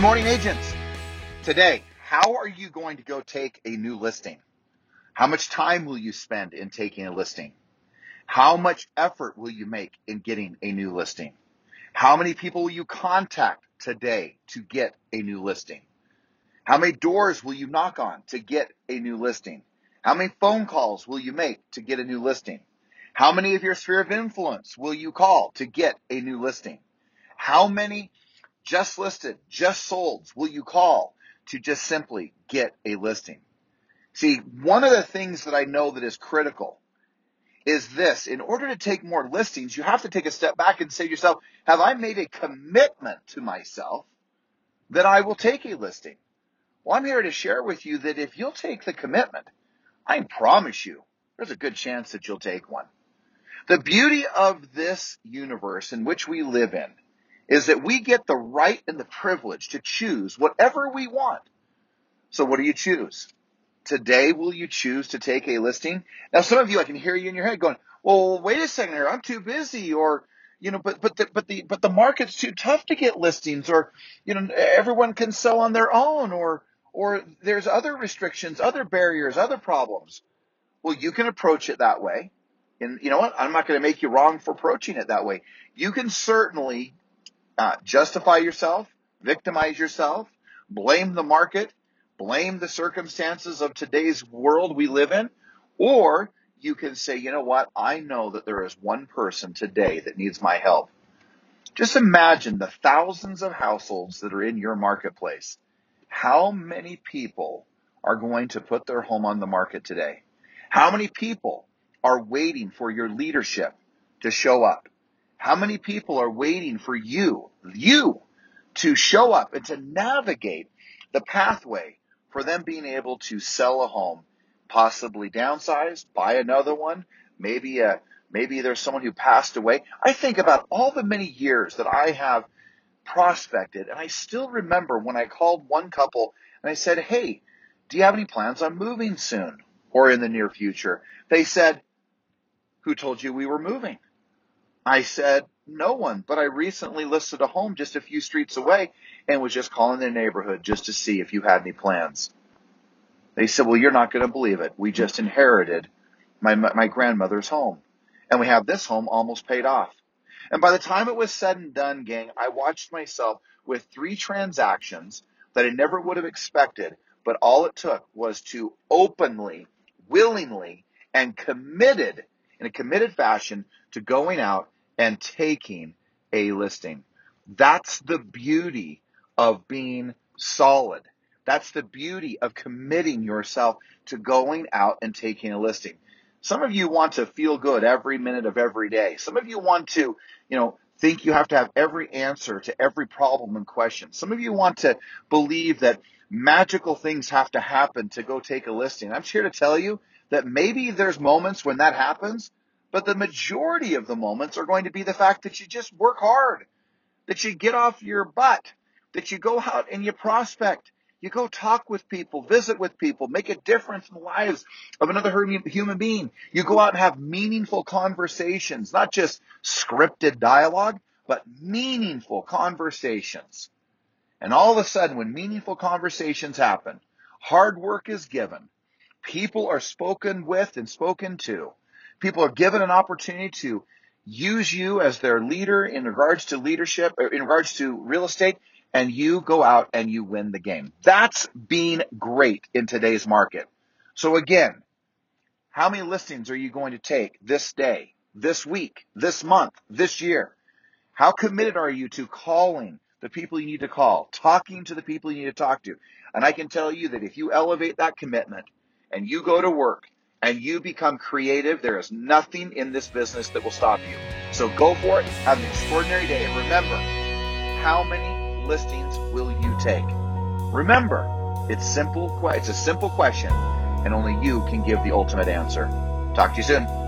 morning, agents. Today, how are you going to go take a new listing? How much time will you spend in taking a listing? How much effort will you make in getting a new listing? How many people will you contact today to get a new listing? How many doors will you knock on to get a new listing? How many phone calls will you make to get a new listing? How many of your sphere of influence will you call to get a new listing? How many just listed, just sold will you call to just simply get a listing? See, one of the things that I know that is critical is this. In order to take more listings, you have to take a step back and say to yourself, have I made a commitment to myself that I will take a listing? Well, I'm here to share with you that if you'll take the commitment, I promise you, there's a good chance that you'll take one. The beauty of this universe in which we live in is that we get the right and the privilege to choose whatever we want. So what do you choose? Today, will you choose to take a listing? Now, some of you, I can hear you in your head going, well, wait a second here. I'm too busy or, you know, but, but the, but the, but the market's too tough to get listings or, you know, everyone can sell on their own or, or there's other restrictions, other barriers, other problems. Well, you can approach it that way. And you know what? I'm not going to make you wrong for approaching it that way. You can certainly uh, justify yourself, victimize yourself, blame the market, blame the circumstances of today's world we live in, or you can say, you know what? I know that there is one person today that needs my help. Just imagine the thousands of households that are in your marketplace how many people are going to put their home on the market today? How many people are waiting for your leadership to show up? How many people are waiting for you, you, to show up and to navigate the pathway for them being able to sell a home, possibly downsize, buy another one, maybe a, maybe there's someone who passed away. I think about all the many years that I have prospected. And I still remember when I called one couple and I said, Hey, do you have any plans on moving soon or in the near future? They said, Who told you we were moving? I said, No one, but I recently listed a home just a few streets away and was just calling the neighborhood just to see if you had any plans. They said, Well, you're not going to believe it. We just inherited my, my grandmother's home and we have this home almost paid off. And by the time it was said and done, gang, I watched myself with three transactions that I never would have expected, but all it took was to openly, willingly, and committed, in a committed fashion, to going out and taking a listing. That's the beauty of being solid. That's the beauty of committing yourself to going out and taking a listing. Some of you want to feel good every minute of every day. Some of you want to, you know, think you have to have every answer to every problem and question. Some of you want to believe that magical things have to happen to go take a listing. I'm here to tell you that maybe there's moments when that happens, but the majority of the moments are going to be the fact that you just work hard, that you get off your butt, that you go out and you prospect, you go talk with people, visit with people, make a difference in the lives of another human being. You go out and have meaningful conversations, not just scripted dialogue, but meaningful conversations. And all of a sudden, when meaningful conversations happen, hard work is given. People are spoken with and spoken to. People are given an opportunity to use you as their leader in regards to leadership, in regards to real estate, and you go out and you win the game. That's being great in today's market. So again, how many listings are you going to take this day, this week, this month, this year? How committed are you to calling the people you need to call, talking to the people you need to talk to? And I can tell you that if you elevate that commitment and you go to work and you become creative, there is nothing in this business that will stop you. So go for it. Have an extraordinary day. And remember, how many listings will you take? Remember, it's simple. It's a simple question, and only you can give the ultimate answer. Talk to you soon.